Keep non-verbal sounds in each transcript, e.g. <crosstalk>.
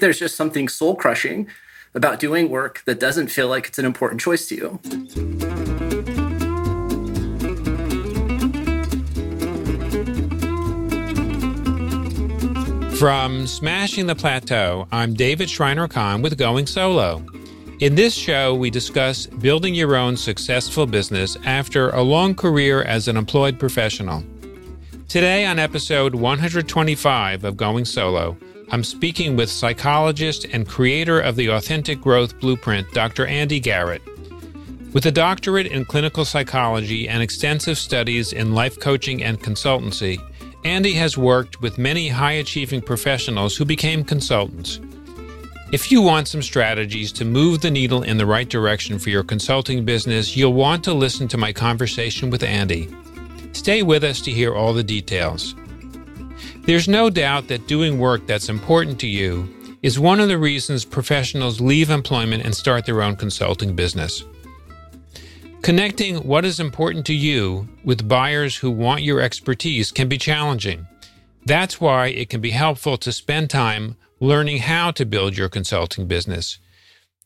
There's just something soul crushing about doing work that doesn't feel like it's an important choice to you. From Smashing the Plateau, I'm David Shriner-Cahn with Going Solo. In this show, we discuss building your own successful business after a long career as an employed professional. Today, on episode 125 of Going Solo, I'm speaking with psychologist and creator of the Authentic Growth Blueprint, Dr. Andy Garrett. With a doctorate in clinical psychology and extensive studies in life coaching and consultancy, Andy has worked with many high achieving professionals who became consultants. If you want some strategies to move the needle in the right direction for your consulting business, you'll want to listen to my conversation with Andy. Stay with us to hear all the details. There's no doubt that doing work that's important to you is one of the reasons professionals leave employment and start their own consulting business. Connecting what is important to you with buyers who want your expertise can be challenging. That's why it can be helpful to spend time learning how to build your consulting business.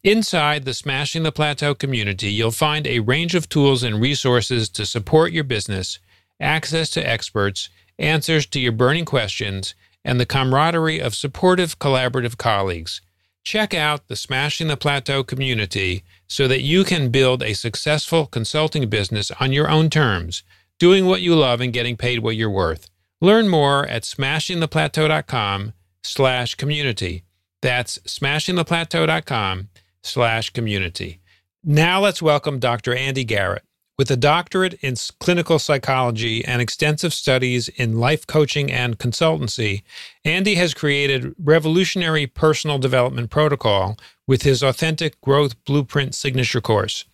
Inside the Smashing the Plateau community, you'll find a range of tools and resources to support your business access to experts, answers to your burning questions, and the camaraderie of supportive, collaborative colleagues. Check out the Smashing the Plateau community so that you can build a successful consulting business on your own terms, doing what you love and getting paid what you're worth. Learn more at smashingtheplateau.com slash community. That's smashingtheplateau.com slash community. Now let's welcome Dr. Andy Garrett. With a doctorate in clinical psychology and extensive studies in life coaching and consultancy, Andy has created revolutionary personal development protocol with his authentic growth blueprint signature course.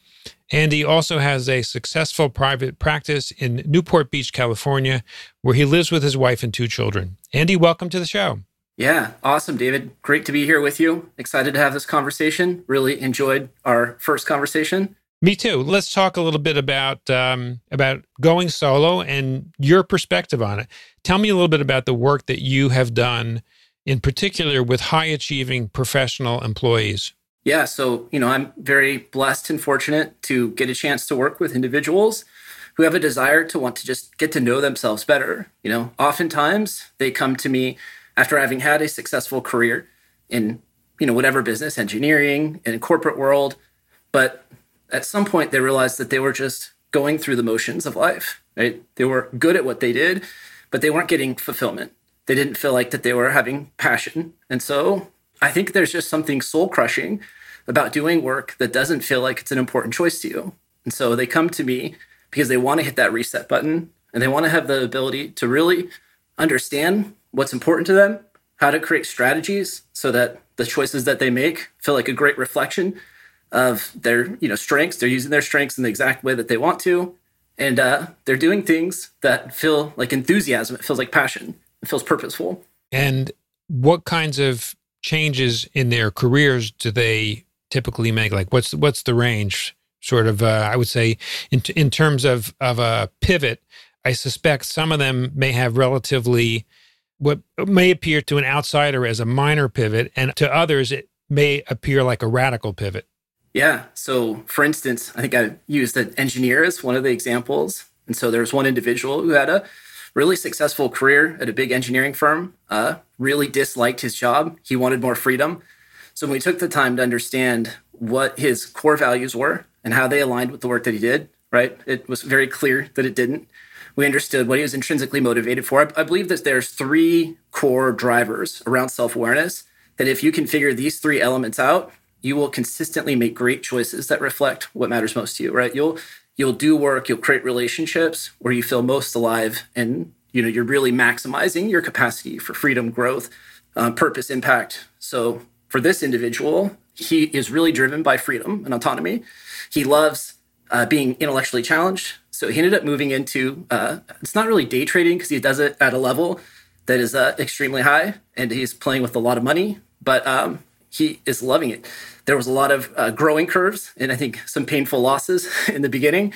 Andy also has a successful private practice in Newport Beach, California, where he lives with his wife and two children. Andy, welcome to the show. Yeah, awesome, David. Great to be here with you. Excited to have this conversation. Really enjoyed our first conversation. Me too. Let's talk a little bit about um, about going solo and your perspective on it. Tell me a little bit about the work that you have done, in particular with high achieving professional employees. Yeah, so you know, I'm very blessed and fortunate to get a chance to work with individuals who have a desire to want to just get to know themselves better. You know, oftentimes they come to me after having had a successful career in you know whatever business, engineering, in corporate world, but at some point they realized that they were just going through the motions of life right? They were good at what they did but they weren't getting fulfillment. They didn't feel like that they were having passion. And so i think there's just something soul crushing about doing work that doesn't feel like it's an important choice to you. And so they come to me because they want to hit that reset button and they want to have the ability to really understand what's important to them how to create strategies so that the choices that they make feel like a great reflection of their you know strengths. They're using their strengths in the exact way that they want to, and uh, they're doing things that feel like enthusiasm. It feels like passion. It feels purposeful. And what kinds of changes in their careers do they typically make? Like, what's what's the range? Sort of, uh, I would say, in in terms of of a pivot. I suspect some of them may have relatively what may appear to an outsider as a minor pivot, and to others it may appear like a radical pivot. Yeah. So, for instance, I think I used an engineer as one of the examples. And so there was one individual who had a really successful career at a big engineering firm, uh, really disliked his job. He wanted more freedom. So, when we took the time to understand what his core values were and how they aligned with the work that he did, right, it was very clear that it didn't. We understood what he was intrinsically motivated for. I, I believe that there's three core drivers around self awareness that if you can figure these three elements out, you will consistently make great choices that reflect what matters most to you, right? You'll you'll do work, you'll create relationships where you feel most alive and you know you're really maximizing your capacity for freedom, growth, uh, purpose, impact. So for this individual, he is really driven by freedom and autonomy. He loves uh, being intellectually challenged. So he ended up moving into uh, it's not really day trading because he does it at a level that is uh, extremely high, and he's playing with a lot of money. But um, he is loving it. There was a lot of uh, growing curves and I think some painful losses <laughs> in the beginning.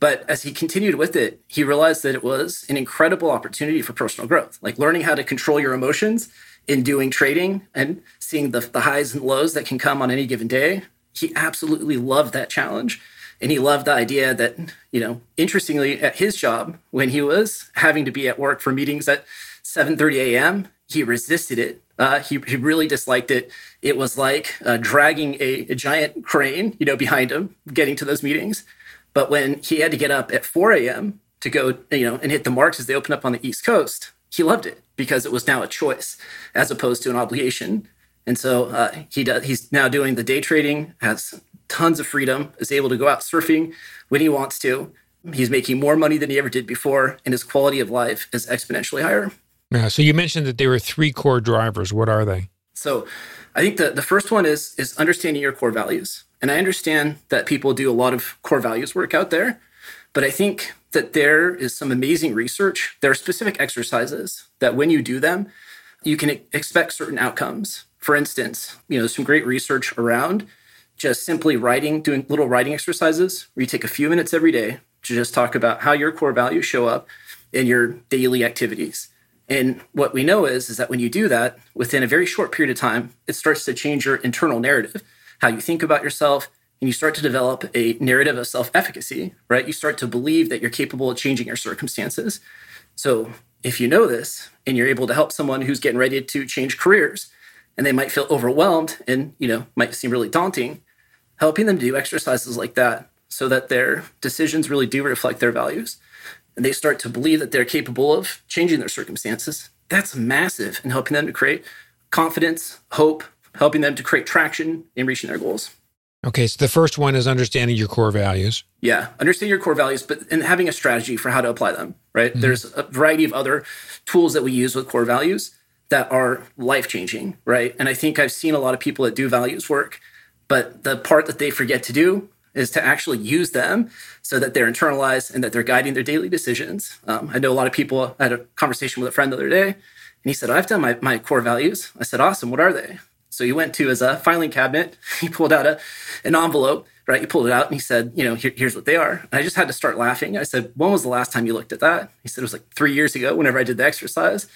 But as he continued with it, he realized that it was an incredible opportunity for personal growth. Like learning how to control your emotions in doing trading and seeing the, the highs and lows that can come on any given day. He absolutely loved that challenge. And he loved the idea that, you know, interestingly, at his job, when he was having to be at work for meetings at 7:30 a.m., he resisted it. Uh, he, he really disliked it. It was like uh, dragging a, a giant crane, you know, behind him, getting to those meetings. But when he had to get up at 4 a.m. to go, you know, and hit the marks as they open up on the East Coast, he loved it because it was now a choice as opposed to an obligation. And so uh, he does. He's now doing the day trading, has tons of freedom, is able to go out surfing when he wants to. He's making more money than he ever did before, and his quality of life is exponentially higher. Yeah. So you mentioned that there were three core drivers. What are they? So I think the, the first one is is understanding your core values. And I understand that people do a lot of core values work out there, but I think that there is some amazing research. There are specific exercises that when you do them, you can expect certain outcomes. For instance, you know, some great research around just simply writing, doing little writing exercises where you take a few minutes every day to just talk about how your core values show up in your daily activities. And what we know is, is that when you do that, within a very short period of time, it starts to change your internal narrative how you think about yourself, and you start to develop a narrative of self efficacy, right? You start to believe that you're capable of changing your circumstances. So if you know this and you're able to help someone who's getting ready to change careers and they might feel overwhelmed and, you know, might seem really daunting, helping them do exercises like that so that their decisions really do reflect their values and they start to believe that they're capable of changing their circumstances. That's massive in helping them to create confidence, hope, helping them to create traction in reaching their goals. Okay, so the first one is understanding your core values. Yeah, understanding your core values, but and having a strategy for how to apply them. Right. Mm-hmm. There's a variety of other tools that we use with core values that are life changing. Right. And I think I've seen a lot of people that do values work, but the part that they forget to do is to actually use them so that they're internalized and that they're guiding their daily decisions. Um, I know a lot of people. I had a conversation with a friend the other day, and he said, "I've done my my core values." I said, "Awesome. What are they?" So he went to his uh, filing cabinet. <laughs> He pulled out a, an envelope, right? He pulled it out and he said, you know, Here, here's what they are. And I just had to start laughing. I said, when was the last time you looked at that? He said, it was like three years ago whenever I did the exercise.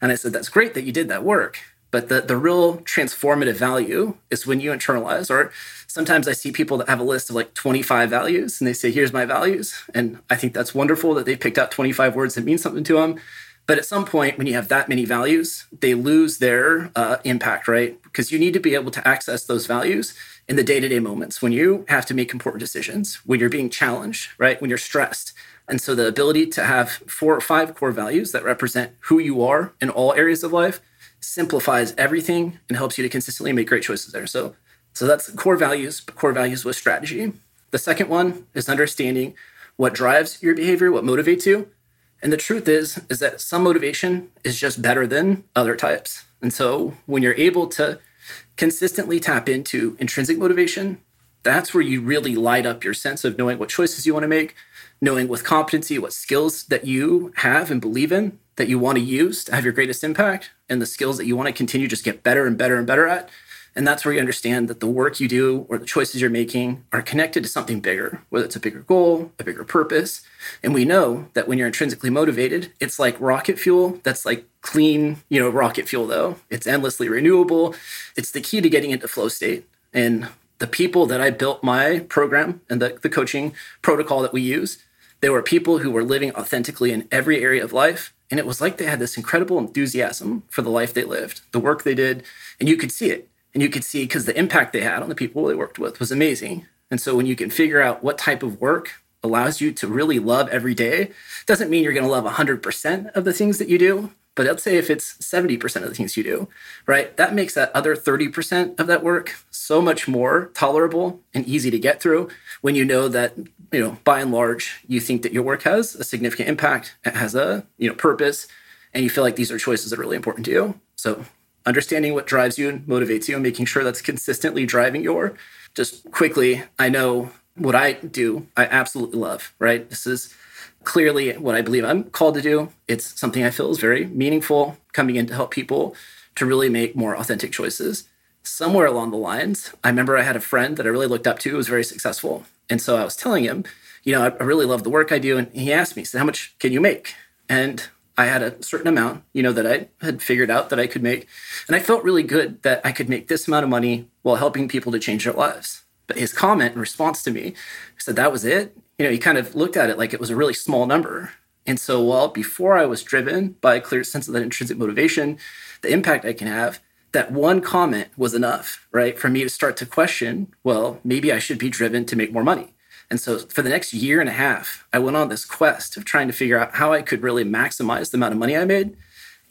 And I said, that's great that you did that work. But the, the real transformative value is when you internalize, or sometimes I see people that have a list of like 25 values and they say, here's my values. And I think that's wonderful that they picked out 25 words that mean something to them. But at some point, when you have that many values, they lose their uh, impact, right? Because you need to be able to access those values in the day to day moments when you have to make important decisions, when you're being challenged, right? When you're stressed. And so the ability to have four or five core values that represent who you are in all areas of life simplifies everything and helps you to consistently make great choices there. So, so that's core values, core values with strategy. The second one is understanding what drives your behavior, what motivates you. And the truth is, is that some motivation is just better than other types. And so when you're able to consistently tap into intrinsic motivation, that's where you really light up your sense of knowing what choices you want to make, knowing with competency what skills that you have and believe in that you want to use to have your greatest impact, and the skills that you want to continue just get better and better and better at. And that's where you understand that the work you do or the choices you're making are connected to something bigger, whether it's a bigger goal, a bigger purpose. And we know that when you're intrinsically motivated, it's like rocket fuel that's like clean, you know, rocket fuel though. It's endlessly renewable. It's the key to getting into flow state. And the people that I built my program and the, the coaching protocol that we use, they were people who were living authentically in every area of life. And it was like they had this incredible enthusiasm for the life they lived, the work they did, and you could see it and you could see because the impact they had on the people they worked with was amazing. And so when you can figure out what type of work allows you to really love every day, doesn't mean you're going to love 100% of the things that you do, but let's say if it's 70% of the things you do, right? That makes that other 30% of that work so much more tolerable and easy to get through when you know that, you know, by and large, you think that your work has a significant impact, it has a, you know, purpose, and you feel like these are choices that are really important to you. So understanding what drives you and motivates you and making sure that's consistently driving your just quickly i know what i do i absolutely love right this is clearly what i believe i'm called to do. It's something i feel is very meaningful coming in to help people to really make more authentic choices. Somewhere along the lines i remember i had a friend that i really looked up to who was very successful. And so i was telling him you know i really love the work i do. And he asked me so how much can you make? And I had a certain amount, you know, that I had figured out that I could make. And I felt really good that I could make this amount of money while helping people to change their lives. But his comment in response to me said that was it. You know, he kind of looked at it like it was a really small number. And so, while before I was driven by a clear sense of that intrinsic motivation, the impact I can have, that one comment was enough, right, for me to start to question, well, maybe I should be driven to make more money. And so for the next year and a half, I went on this quest of trying to figure out how I could really maximize the amount of money I made.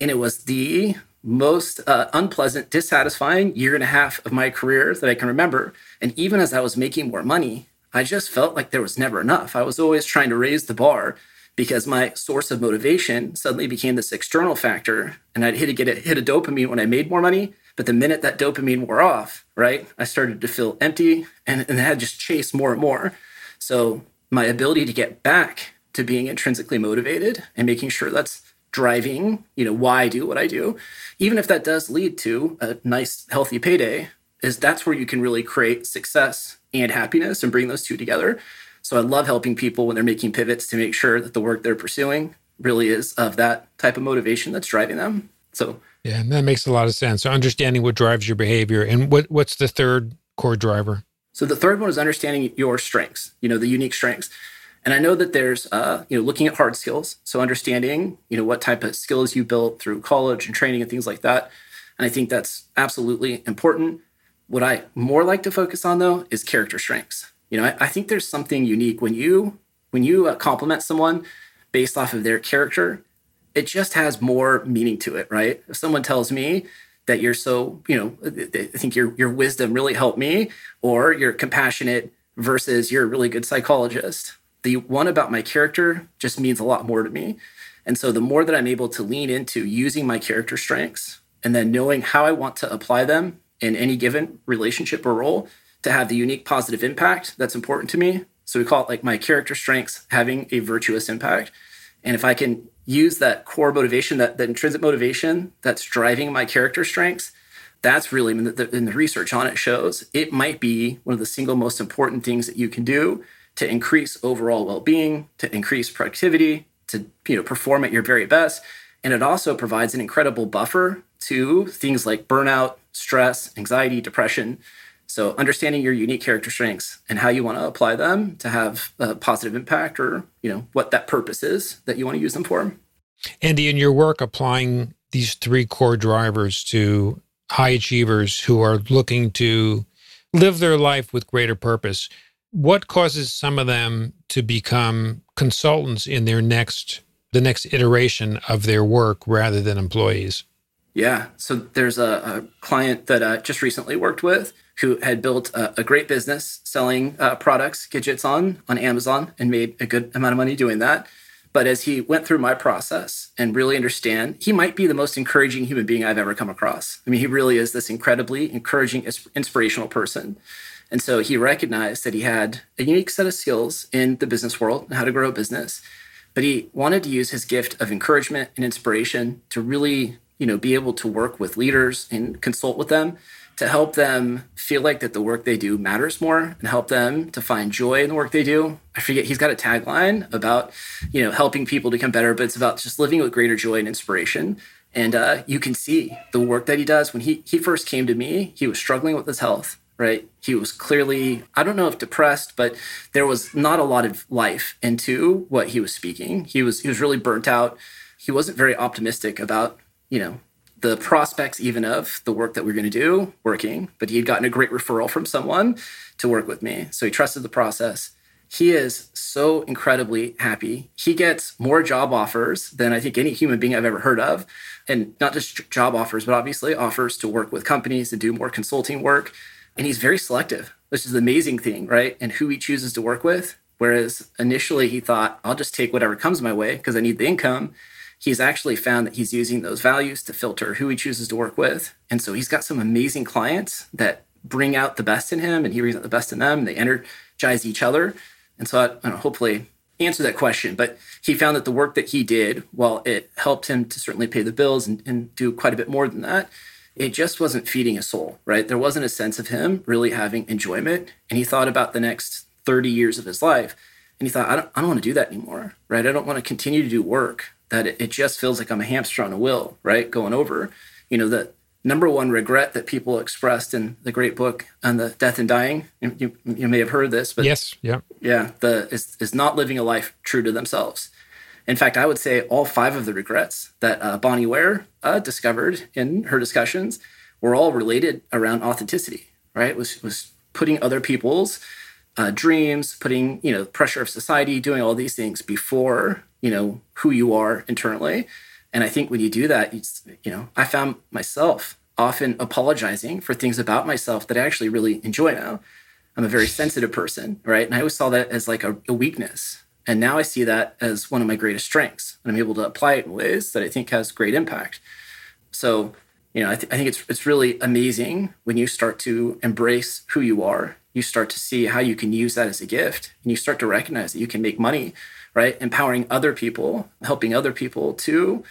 And it was the most uh, unpleasant, dissatisfying year and a half of my career that I can remember. And even as I was making more money, I just felt like there was never enough. I was always trying to raise the bar because my source of motivation suddenly became this external factor. And I'd hit a, get a hit a dopamine when I made more money. But the minute that dopamine wore off, right, I started to feel empty and, and I had just chased more and more. So my ability to get back to being intrinsically motivated and making sure that's driving, you know, why I do what I do, even if that does lead to a nice, healthy payday, is that's where you can really create success and happiness and bring those two together. So I love helping people when they're making pivots to make sure that the work they're pursuing really is of that type of motivation that's driving them. So yeah, and that makes a lot of sense. So understanding what drives your behavior and what what's the third core driver? So the third one is understanding your strengths, you know, the unique strengths. And I know that there's, uh, you know, looking at hard skills. So understanding, you know, what type of skills you built through college and training and things like that. And I think that's absolutely important. What I more like to focus on though is character strengths. You know, I, I think there's something unique when you when you uh, compliment someone based off of their character. It just has more meaning to it, right? If someone tells me that you're so, you know, I think your your wisdom really helped me, or you're compassionate versus you're a really good psychologist. The one about my character just means a lot more to me. And so the more that I'm able to lean into using my character strengths and then knowing how I want to apply them in any given relationship or role to have the unique positive impact that's important to me. So we call it like my character strengths having a virtuous impact. And if I can use that core motivation, that, that intrinsic motivation that's driving my character strengths, that's really, in the, in the research on it shows, it might be one of the single most important things that you can do to increase overall well-being, to increase productivity, to you know perform at your very best. And it also provides an incredible buffer to things like burnout, stress, anxiety, depression. So understanding your unique character strengths and how you want to apply them to have a positive impact or, you know, what that purpose is that you want to use them for. Andy, in your work applying these three core drivers to high achievers who are looking to live their life with greater purpose, what causes some of them to become consultants in their next the next iteration of their work rather than employees? Yeah. So there's a, a client that I just recently worked with who had built a, a great business selling uh, products, gadgets on on Amazon, and made a good amount of money doing that. But as he went through my process and really understand, he might be the most encouraging human being I've ever come across. I mean, he really is this incredibly encouraging, inspirational person. And so he recognized that he had a unique set of skills in the business world and how to grow a business. But he wanted to use his gift of encouragement and inspiration to really, you know, be able to work with leaders and consult with them to help them feel like that the work they do matters more and help them to find joy in the work they do. I forget he's got a tagline about, you know, helping people become better, but it's about just living with greater joy and inspiration. And uh, you can see the work that he does. When he he first came to me, he was struggling with his health. Right, he was clearly I don't know if depressed, but there was not a lot of life into what he was speaking. He was he was really burnt out. He wasn't very optimistic about you know the prospects even of the work that we are going to do working, but he had gotten a great referral from someone to work with me. So he trusted the process. He is so incredibly happy. He gets more job offers than I think any human being I've ever heard of. And not just job offers, but obviously offers to work with companies and do more consulting work. And he's very selective, which is the amazing thing, right? And who he chooses to work with. Whereas initially he thought, I'll just take whatever comes my way because I need the income he's actually found that he's using those values to filter who he chooses to work with. And so he's got some amazing clients that bring out the best in him and he brings out the best in them. And they energize each other. And so I, I know, hopefully answer that question. But he found that the work that he did, while it helped him to certainly pay the bills and, and do quite a bit more than that, it just wasn't feeding his soul, right? There wasn't a sense of him really having enjoyment. And he thought about the next 30 years of his life. And he thought, I don't, I don't want to do that anymore, right? I don't want to continue to do work that it, it just feels like I'm a hamster on a wheel, right? Going over, you know, the number one regret that people expressed in the great book on the death and dying. You, you may have heard this, but yes, yeah, yeah, the is, is not living a life true to themselves. In fact, I would say all five of the regrets that uh, Bronnie Ware uh, discovered in her discussions were all related around authenticity. Right? Was was putting other people's uh, dreams, putting you know pressure of society, doing all these things before you know who you are internally. And I think when you do that, you know, I found myself often apologizing for things about myself that I actually really enjoy now. I'm a very sensitive person, right? And I always saw that as like a, a weakness. And now I see that as one of my greatest strengths. And I'm able to apply it in ways that I think has great impact. So, you know, I, th- I think it's, it's really amazing when you start to embrace who you are. You start to see how you can use that as a gift and you start to recognize that you can make money right? Empowering other people, helping other people to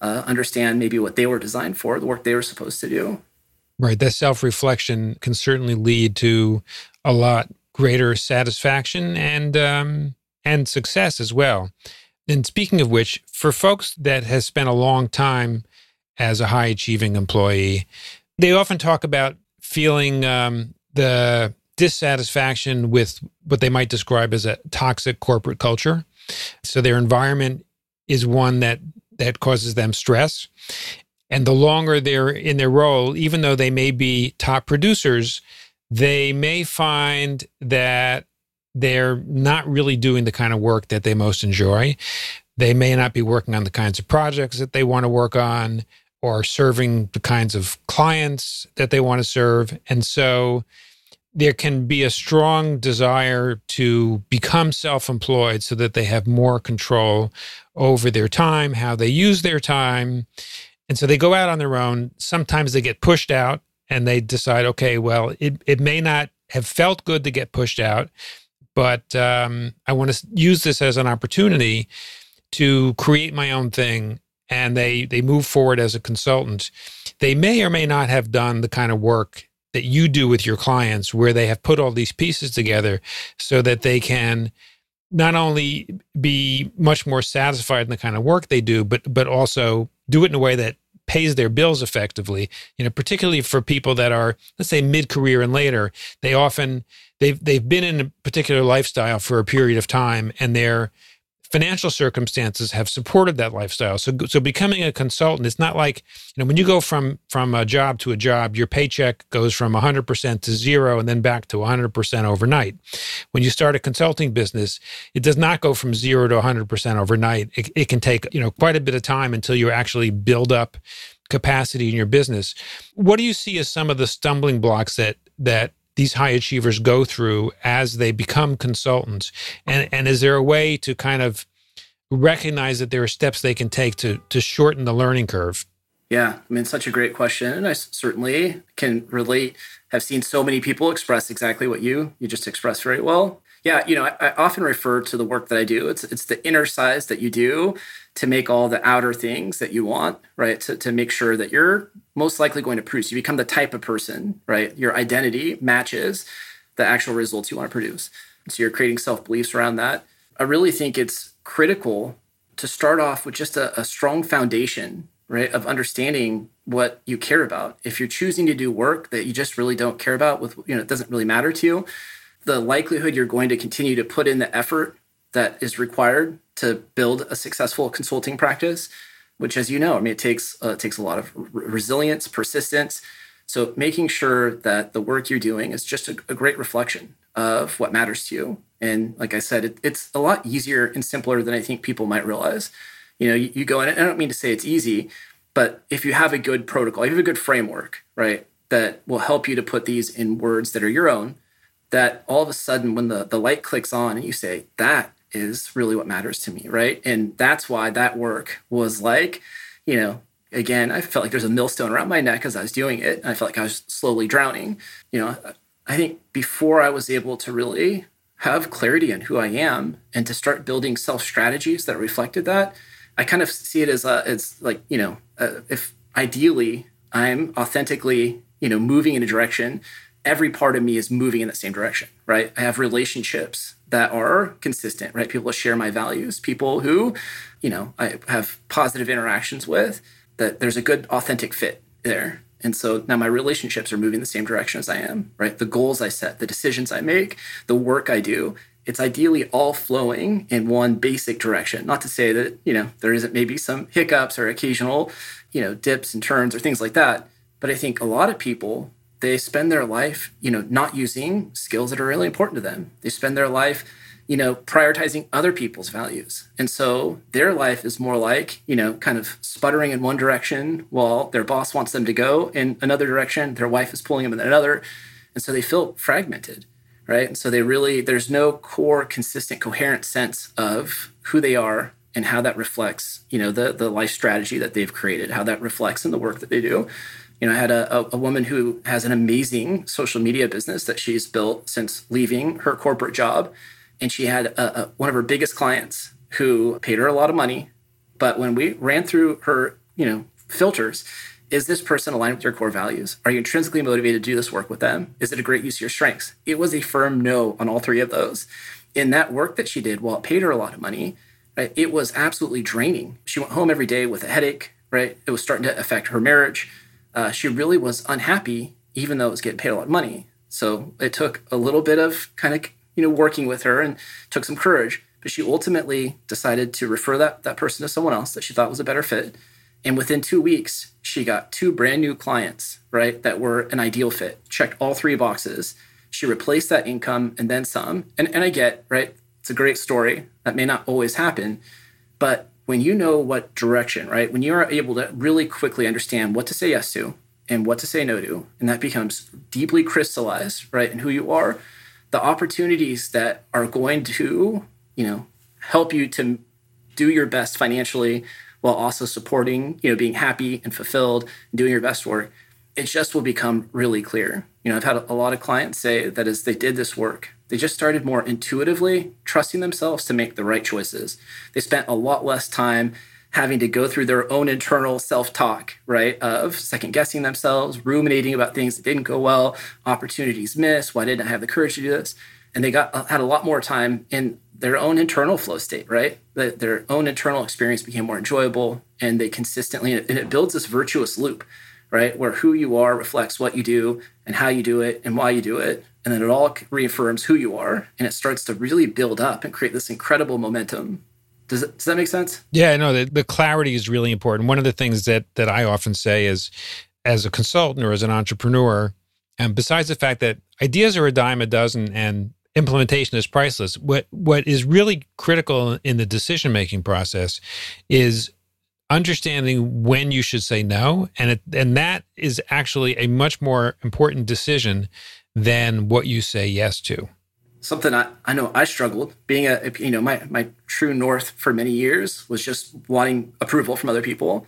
uh, understand maybe what they were designed for, the work they were supposed to do. Right. That self reflection can certainly lead to a lot greater satisfaction and um, and success as well. And speaking of which, for folks that has spent a long time as a high achieving employee, they often talk about feeling um, the dissatisfaction with what they might describe as a toxic corporate culture. So their environment is one that that causes them stress. And the longer they're in their role, even though they may be top producers, they may find that they're not really doing the kind of work that they most enjoy. They may not be working on the kinds of projects that they want to work on or serving the kinds of clients that they want to serve. And so there can be a strong desire to become self employed so that they have more control over their time, how they use their time. And so they go out on their own. Sometimes they get pushed out and they decide, okay, well, it, it may not have felt good to get pushed out, but um, I want to use this as an opportunity to create my own thing. And they, they move forward as a consultant. They may or may not have done the kind of work that you do with your clients where they have put all these pieces together so that they can not only be much more satisfied in the kind of work they do but but also do it in a way that pays their bills effectively. You know particularly for people that are let's say mid-career and later they often they've they've been in a particular lifestyle for a period of time and they're financial circumstances have supported that lifestyle. So, so becoming a consultant, it's not like you know when you go from from a job to a job, your paycheck goes from 100% to zero and then back to 100% overnight. When you start a consulting business, it does not go from zero to 100% overnight. It, it can take you know quite a bit of time until you actually build up capacity in your business. What do you see as some of the stumbling blocks that that these high achievers go through as they become consultants? And, and is there a way to kind of recognize that there are steps they can take to, to shorten the learning curve? Yeah, I mean, such a great question. And I certainly can relate, have seen so many people express exactly what you, you just expressed very well. Yeah, you know, I, I, often refer to the work that I do. It's it's the inner size that you do to make all the outer things that you want, right? To, to make sure that you're most likely going to produce. You become the type of person, right? Your identity matches the actual results you want to produce. So you're creating self beliefs around that. I really think it's critical to start off with just a, a strong foundation, right, of understanding what you care about. If you're choosing to do work that you just really don't care about, with you know, it doesn't really matter to you the likelihood you're going to continue to put in the effort that is required to build a successful consulting practice, which, as you know, I mean, it takes uh, it takes a lot of resilience, persistence. So making sure that the work you're doing is just a, a great reflection of what matters to you. And like I said, it, it's a lot easier and simpler than I think people might realize. You know, you, you go in, and I don't mean to say it's easy, but if you have a good protocol, you have a good framework, right, that will help you to put these in words that are your own that all of a sudden when the, the light clicks on and you say that is really what matters to me right? And that's why that work was like you know again i felt like there's a millstone around my neck as i was doing it. I felt like i was slowly drowning you know? I think before i was able to really have clarity on who i am and to start building self strategies that reflected that i kind of see it as a it's like you know uh, if ideally i'm authentically you know moving in a direction every part of me is moving in the same direction, right? I have relationships that are consistent, right? People share my values, people who, you know, I have positive interactions with, that there's a good authentic fit there. And so now my relationships are moving the same direction as I am, right? The goals I set, the decisions I make, the work I do, it's ideally all flowing in one basic direction. Not to say that, you know, there isn't maybe some hiccups or occasional, you know, dips and turns or things like that. But I think a lot of people, they spend their life, you know, not using skills that are really important to them. They spend their life, you know, prioritizing other people's values. And so their life is more like, you know, kind of sputtering in one direction while their boss wants them to go in another direction. Their wife is pulling them in another. And so they feel fragmented right? And so they really, there's no core, consistent, coherent sense of who they are and how that reflects, you know, the the life strategy that they've created, how that reflects in the work that they do. You know, I had a, a woman who has an amazing social media business that she's built since leaving her corporate job, and she had a, a, one of her biggest clients who paid her a lot of money, but when we ran through her, you know, filters, is this person aligned with your core values? Are you intrinsically motivated to do this work with them? Is it a great use of your strengths? It was a firm no on all three of those. In that work that she did, while it paid her a lot of money, right, it was absolutely draining. She went home every day with a headache, right? It was starting to affect her marriage. Uh, she really was unhappy, even though it was getting paid a lot of money. So it took a little bit of kind of you know working with her and took some courage. But she ultimately decided to refer that that person to someone else that she thought was a better fit and within two weeks, she got two brand new clients, right, that were an ideal fit, checked all three boxes. She replaced that income and then some. And, and I get, right, it's a great story. That may not always happen. But when you know what direction, right, when you are able to really quickly understand what to say yes to and what to say no to, and that becomes deeply crystallized, right, in who you are, the opportunities that are going to, you know, help you to do your best financially while also supporting, you know, being happy and fulfilled and doing your best work, it just will become really clear. You know, I've had a lot of clients say that as they did this work, they just started more intuitively trusting themselves to make the right choices. They spent a lot less time having to go through their own internal self talk, right? Of second guessing themselves, ruminating about things that didn't go well, opportunities missed, why didn't I have the courage to do this? And they got uh, had a lot more time in their own internal flow state, right? That their own internal experience became more enjoyable and they consistently, and it builds this virtuous loop, right? Where who you are reflects what you do and how you do it and why you do it. And then it all reaffirms who you are and it starts to really build up and create this incredible momentum. Does, it, does that make sense? Yeah, no, the, the clarity is really important. One of the things that, that I often say is as a consultant or as an entrepreneur, and besides the fact that ideas are a dime a dozen and implementation is priceless. What what is really critical in the decision making process is understanding when you should say no, and it, and that is actually a much more important decision than what you say yes to. Something I, I know I struggled being a you know my my true north for many years was just wanting approval from other people,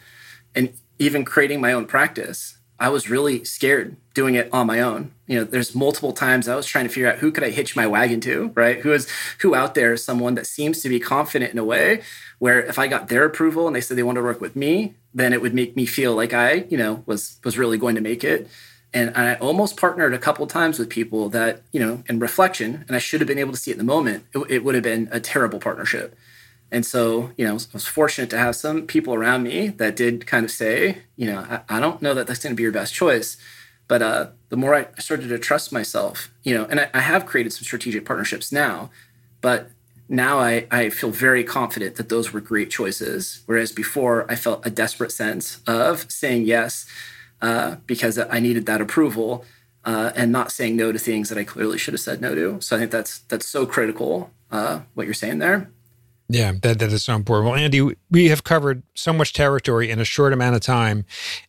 and even creating my own practice. I was really scared doing it on my own. You know, there's multiple times I was trying to figure out who could I hitch my wagon to, right? Who is who out there is someone that seems to be confident in a way where if I got their approval and they said they want to work with me, then it would make me feel like I, you know, was was really going to make it. And I almost partnered a couple times with people that, you know, in reflection, and I should have been able to see in the moment, it, it would have been a terrible partnership. And so, you know, I was fortunate to have some people around me that did kind of say, you know, I, I don't know that that's going to be your best choice. But uh, the more I started to trust myself, you know, and I, I have created some strategic partnerships now, but now I, I feel very confident that those were great choices. Whereas before, I felt a desperate sense of saying yes uh, because I needed that approval uh, and not saying no to things that I clearly should have said no to. So I think that's that's so critical. Uh, what you're saying there. Yeah, that, that is so important. Well, Andy, we have covered so much territory in a short amount of time,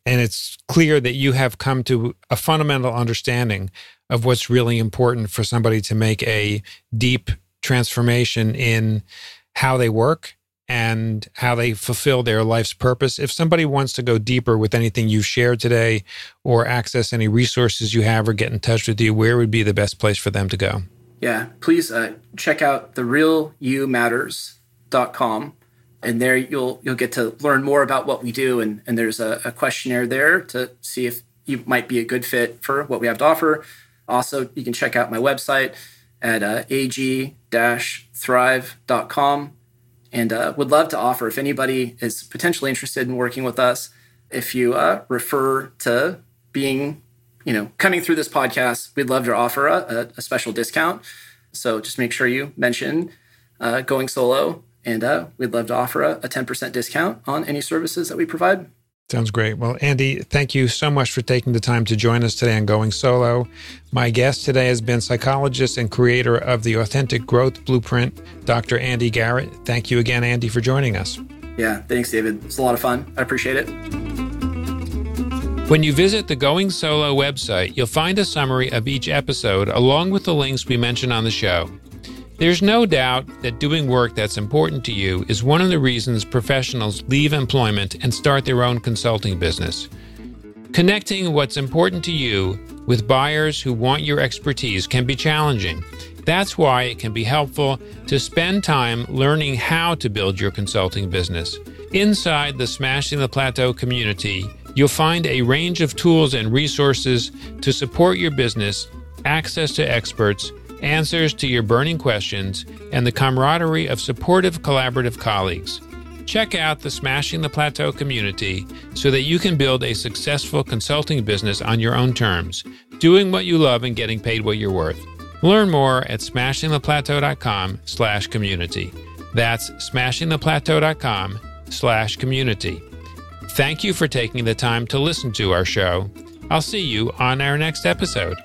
and it's clear that you have come to a fundamental understanding of what's really important for somebody to make a deep transformation in how they work and how they fulfill their life's purpose. If somebody wants to go deeper with anything you've shared today or access any resources you have or get in touch with you, where would be the best place for them to go? Yeah, please uh, check out the Real You Matters com, and there you'll you'll get to learn more about what we do and, and there's a, a questionnaire there to see if you might be a good fit for what we have to offer Also, you can check out my website at uh, ag-thrive.com and uh, would love to offer if anybody is potentially interested in working with us if you uh, refer to being you know coming through this podcast we'd love to offer a, a special discount. So just make sure you mention uh, going solo and uh, we'd love to offer a, a 10% discount on any services that we provide Sounds great. Well, Andy, thank you so much for taking the time to join us today on Going Solo. My guest today has been psychologist and creator of the Authentic Growth Blueprint, Dr. Andy Garrett. Thank you again, Andy, for joining us. Yeah, thanks, David. It's a lot of fun. I appreciate it. When you visit the Going Solo website, you'll find a summary of each episode along with the links we mention on the show. There's no doubt that doing work that's important to you is one of the reasons professionals leave employment and start their own consulting business. Connecting what's important to you with buyers who want your expertise can be challenging. That's why it can be helpful to spend time learning how to build your consulting business. Inside the Smashing the Plateau community, you'll find a range of tools and resources to support your business, access to experts, answers to your burning questions, and the camaraderie of supportive, collaborative colleagues. Check out the Smashing the Plateau community so that you can build a successful consulting business on your own terms, doing what you love and getting paid what you're worth. Learn more at smashingtheplateau.com slash community. That's smashingtheplateau.com slash community. Thank you for taking the time to listen to our show. I'll see you on our next episode.